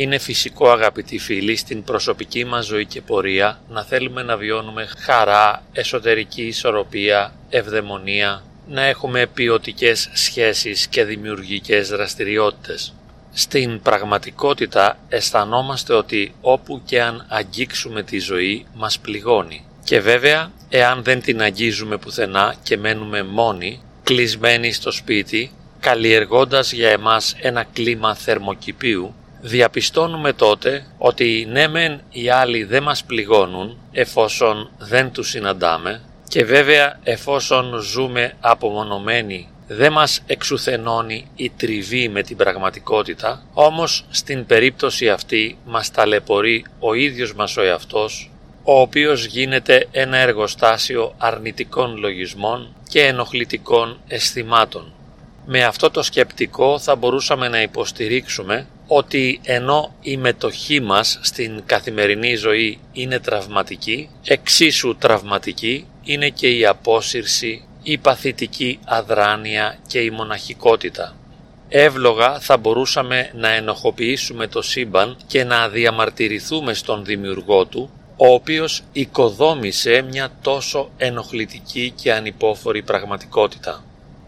Είναι φυσικό αγαπητοί φίλοι στην προσωπική μας ζωή και πορεία να θέλουμε να βιώνουμε χαρά, εσωτερική ισορροπία, ευδαιμονία, να έχουμε ποιοτικές σχέσεις και δημιουργικές δραστηριότητες. Στην πραγματικότητα αισθανόμαστε ότι όπου και αν αγγίξουμε τη ζωή μας πληγώνει. Και βέβαια, εάν δεν την αγγίζουμε πουθενά και μένουμε μόνοι, κλεισμένοι στο σπίτι, καλλιεργώντας για εμάς ένα κλίμα θερμοκηπίου, διαπιστώνουμε τότε ότι ναι μεν οι άλλοι δεν μας πληγώνουν εφόσον δεν τους συναντάμε και βέβαια εφόσον ζούμε απομονωμένοι δεν μας εξουθενώνει η τριβή με την πραγματικότητα, όμως στην περίπτωση αυτή μας ταλαιπωρεί ο ίδιος μας ο εαυτός, ο οποίος γίνεται ένα εργοστάσιο αρνητικών λογισμών και ενοχλητικών αισθημάτων. Με αυτό το σκεπτικό θα μπορούσαμε να υποστηρίξουμε ότι ενώ η μετοχή μας στην καθημερινή ζωή είναι τραυματική, εξίσου τραυματική είναι και η απόσυρση, η παθητική αδράνεια και η μοναχικότητα. Εύλογα θα μπορούσαμε να ενοχοποιήσουμε το σύμπαν και να διαμαρτυρηθούμε στον δημιουργό του, ο οποίος οικοδόμησε μια τόσο ενοχλητική και ανυπόφορη πραγματικότητα.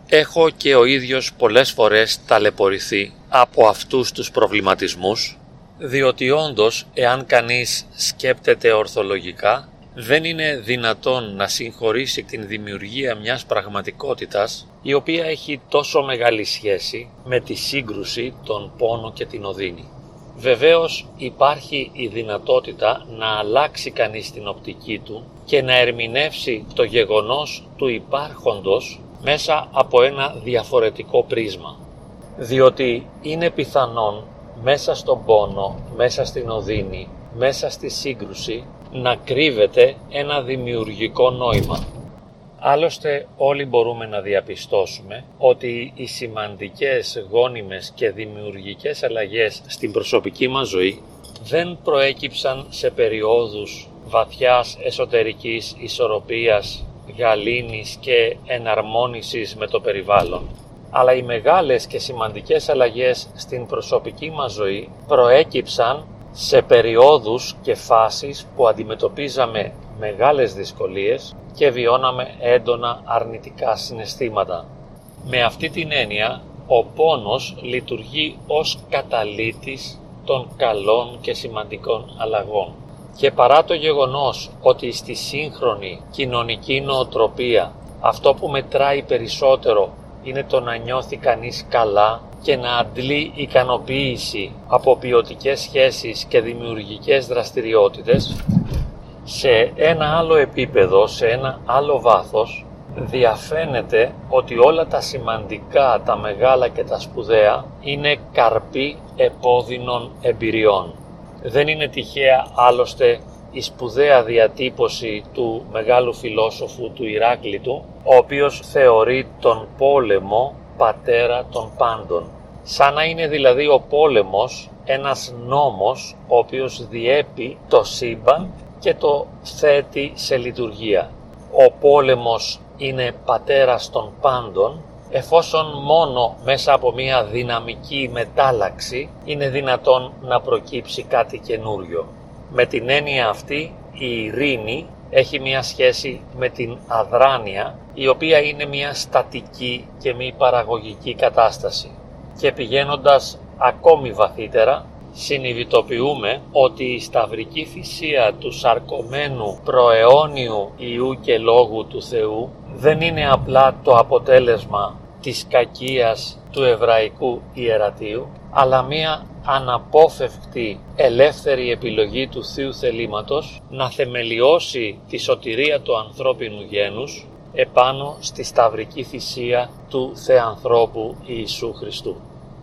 Έχω και ο ίδιος πολλές φορές ταλαιπωρηθεί από αυτούς τους προβληματισμούς, διότι όντως εάν κανείς σκέπτεται ορθολογικά, δεν είναι δυνατόν να συγχωρήσει την δημιουργία μιας πραγματικότητας η οποία έχει τόσο μεγάλη σχέση με τη σύγκρουση, τον πόνο και την οδύνη. Βεβαίως υπάρχει η δυνατότητα να αλλάξει κανείς την οπτική του και να ερμηνεύσει το γεγονός του υπάρχοντος μέσα από ένα διαφορετικό πρίσμα. Διότι είναι πιθανόν μέσα στον πόνο, μέσα στην οδύνη, μέσα στη σύγκρουση να κρύβεται ένα δημιουργικό νόημα. Άλλωστε όλοι μπορούμε να διαπιστώσουμε ότι οι σημαντικές γόνιμες και δημιουργικές αλλαγές στην προσωπική μας ζωή δεν προέκυψαν σε περιόδους βαθιάς εσωτερικής ισορροπίας γαλήνης και εναρμόνισης με το περιβάλλον. Αλλά οι μεγάλες και σημαντικές αλλαγές στην προσωπική μας ζωή προέκυψαν σε περιόδους και φάσεις που αντιμετωπίζαμε μεγάλες δυσκολίες και βιώναμε έντονα αρνητικά συναισθήματα. Με αυτή την έννοια, ο πόνος λειτουργεί ως καταλήτης των καλών και σημαντικών αλλαγών. Και παρά το γεγονός ότι στη σύγχρονη κοινωνική νοοτροπία αυτό που μετράει περισσότερο είναι το να νιώθει κανείς καλά και να αντλεί ικανοποίηση από ποιοτικές σχέσεις και δημιουργικές δραστηριότητες, σε ένα άλλο επίπεδο, σε ένα άλλο βάθος, διαφαίνεται ότι όλα τα σημαντικά, τα μεγάλα και τα σπουδαία είναι καρποί επώδυνων εμπειριών. Δεν είναι τυχαία άλλωστε η σπουδαία διατύπωση του μεγάλου φιλόσοφου του Ηράκλειτου, ο οποίος θεωρεί τον πόλεμο πατέρα των πάντων. Σαν να είναι δηλαδή ο πόλεμος ένας νόμος ο οποίος διέπει το σύμπαν και το θέτει σε λειτουργία. Ο πόλεμος είναι πατέρας των πάντων εφόσον μόνο μέσα από μια δυναμική μετάλλαξη είναι δυνατόν να προκύψει κάτι καινούριο. Με την έννοια αυτή η ειρήνη έχει μια σχέση με την αδράνεια η οποία είναι μια στατική και μη παραγωγική κατάσταση. Και πηγαίνοντας ακόμη βαθύτερα συνειδητοποιούμε ότι η σταυρική θυσία του σαρκωμένου προαιώνιου Ιού και Λόγου του Θεού δεν είναι απλά το αποτέλεσμα της κακίας του εβραϊκού ιερατείου, αλλά μία αναπόφευκτη ελεύθερη επιλογή του Θείου Θελήματος να θεμελιώσει τη σωτηρία του ανθρώπινου γένους επάνω στη σταυρική θυσία του Θεανθρώπου Ιησού Χριστού.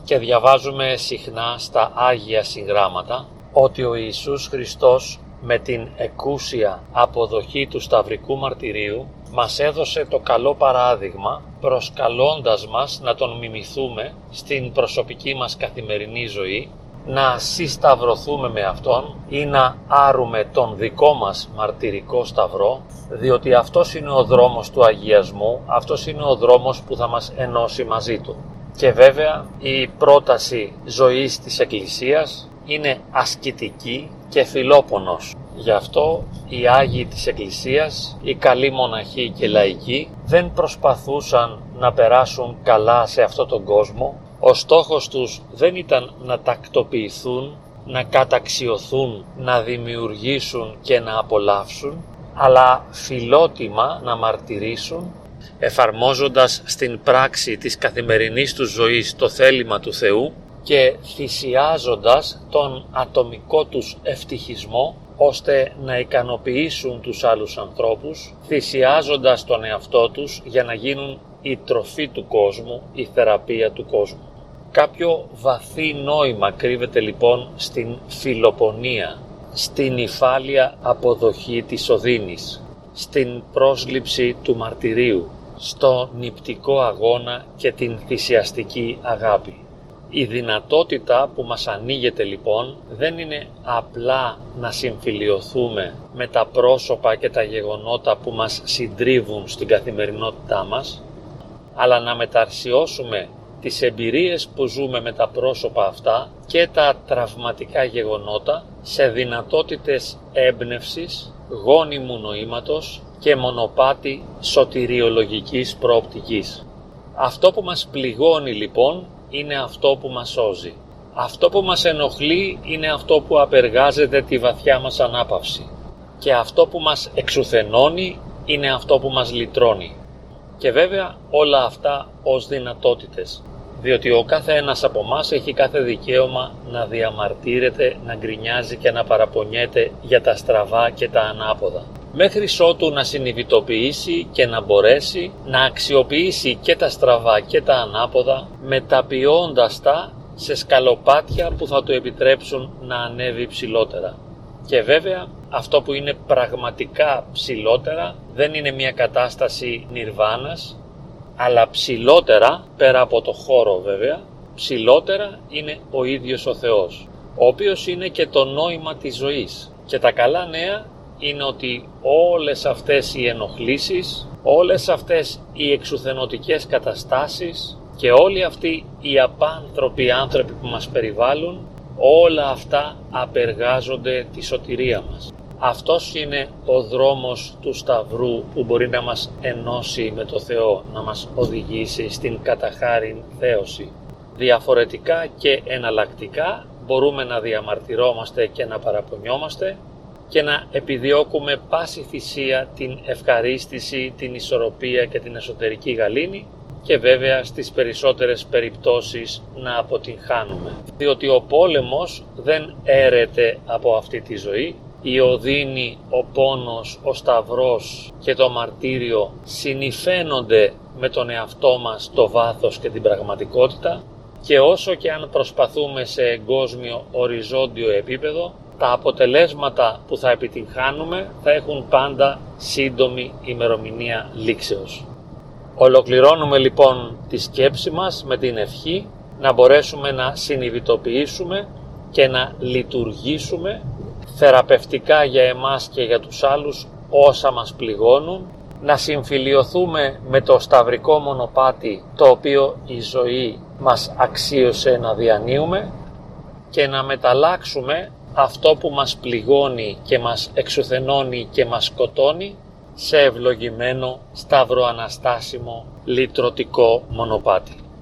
Και διαβάζουμε συχνά στα Άγια Συγγράμματα ότι ο Ιησούς Χριστός με την εκούσια αποδοχή του σταυρικού μαρτυρίου μας έδωσε το καλό παράδειγμα προσκαλώντας μας να τον μιμηθούμε στην προσωπική μας καθημερινή ζωή να συσταυρωθούμε με Αυτόν ή να άρουμε τον δικό μας μαρτυρικό σταυρό διότι αυτός είναι ο δρόμος του αγιασμού, αυτός είναι ο δρόμος που θα μας ενώσει μαζί Του. Και βέβαια η πρόταση ζωής της Εκκλησίας είναι ασκητική και φιλόπονος. Γι' αυτό οι Άγιοι της Εκκλησίας, οι καλοί μοναχοί και λαϊκοί δεν προσπαθούσαν να περάσουν καλά σε αυτόν τον κόσμο. Ο στόχος τους δεν ήταν να τακτοποιηθούν, να καταξιωθούν, να δημιουργήσουν και να απολαύσουν, αλλά φιλότιμα να μαρτυρήσουν, εφαρμόζοντας στην πράξη της καθημερινής τους ζωής το θέλημα του Θεού και θυσιάζοντας τον ατομικό τους ευτυχισμό ώστε να ικανοποιήσουν τους άλλους ανθρώπους, θυσιάζοντας τον εαυτό τους για να γίνουν η τροφή του κόσμου, η θεραπεία του κόσμου. Κάποιο βαθύ νόημα κρύβεται λοιπόν στην φιλοπονία, στην υφάλια αποδοχή της οδύνης, στην πρόσληψη του μαρτυρίου, στο νηπτικό αγώνα και την θυσιαστική αγάπη. Η δυνατότητα που μας ανοίγεται λοιπόν δεν είναι απλά να συμφιλιωθούμε με τα πρόσωπα και τα γεγονότα που μας συντρίβουν στην καθημερινότητά μας, αλλά να μεταρσιώσουμε τις εμπειρίες που ζούμε με τα πρόσωπα αυτά και τα τραυματικά γεγονότα σε δυνατότητες έμπνευσης, γόνιμου νοήματος και μονοπάτι σωτηριολογικής προοπτικής. Αυτό που μας πληγώνει λοιπόν είναι αυτό που μας σώζει. Αυτό που μας ενοχλεί είναι αυτό που απεργάζεται τη βαθιά μας ανάπαυση. Και αυτό που μας εξουθενώνει είναι αυτό που μας λυτρώνει. Και βέβαια όλα αυτά ως δυνατότητες, διότι ο κάθε ένας από εμά έχει κάθε δικαίωμα να διαμαρτύρεται, να γκρινιάζει και να παραπονιέται για τα στραβά και τα ανάποδα μέχρι ότου να συνειδητοποιήσει και να μπορέσει να αξιοποιήσει και τα στραβά και τα ανάποδα μεταποιώντας τα σε σκαλοπάτια που θα του επιτρέψουν να ανέβει ψηλότερα. Και βέβαια αυτό που είναι πραγματικά ψηλότερα δεν είναι μια κατάσταση νιρβάνας αλλά ψηλότερα, πέρα από το χώρο βέβαια, ψηλότερα είναι ο ίδιος ο Θεός, ο οποίος είναι και το νόημα της ζωής. Και τα καλά νέα είναι ότι όλες αυτές οι ενοχλήσεις, όλες αυτές οι εξουθενωτικές καταστάσεις και όλοι αυτοί οι απάνθρωποι άνθρωποι που μας περιβάλλουν, όλα αυτά απεργάζονται τη σωτηρία μας. Αυτός είναι ο δρόμος του Σταυρού που μπορεί να μας ενώσει με το Θεό, να μας οδηγήσει στην καταχάριν θέωση. Διαφορετικά και εναλλακτικά μπορούμε να διαμαρτυρόμαστε και να παραπονιόμαστε και να επιδιώκουμε πάση θυσία την ευχαρίστηση, την ισορροπία και την εσωτερική γαλήνη και βέβαια στις περισσότερες περιπτώσεις να αποτυγχάνουμε. Διότι ο πόλεμος δεν έρεται από αυτή τη ζωή, η οδύνη, ο πόνος, ο σταυρός και το μαρτύριο συνηφαίνονται με τον εαυτό μας το βάθος και την πραγματικότητα και όσο και αν προσπαθούμε σε εγκόσμιο οριζόντιο επίπεδο τα αποτελέσματα που θα επιτυγχάνουμε θα έχουν πάντα σύντομη ημερομηνία λήξεως. Ολοκληρώνουμε λοιπόν τη σκέψη μας με την ευχή να μπορέσουμε να συνειδητοποιήσουμε και να λειτουργήσουμε θεραπευτικά για εμάς και για τους άλλους όσα μας πληγώνουν, να συμφιλιωθούμε με το σταυρικό μονοπάτι το οποίο η ζωή μας αξίωσε να διανύουμε και να μεταλλάξουμε αυτό που μας πληγώνει και μας εξουθενώνει και μας σκοτώνει σε ευλογημένο σταυροαναστάσιμο λυτρωτικό μονοπάτι.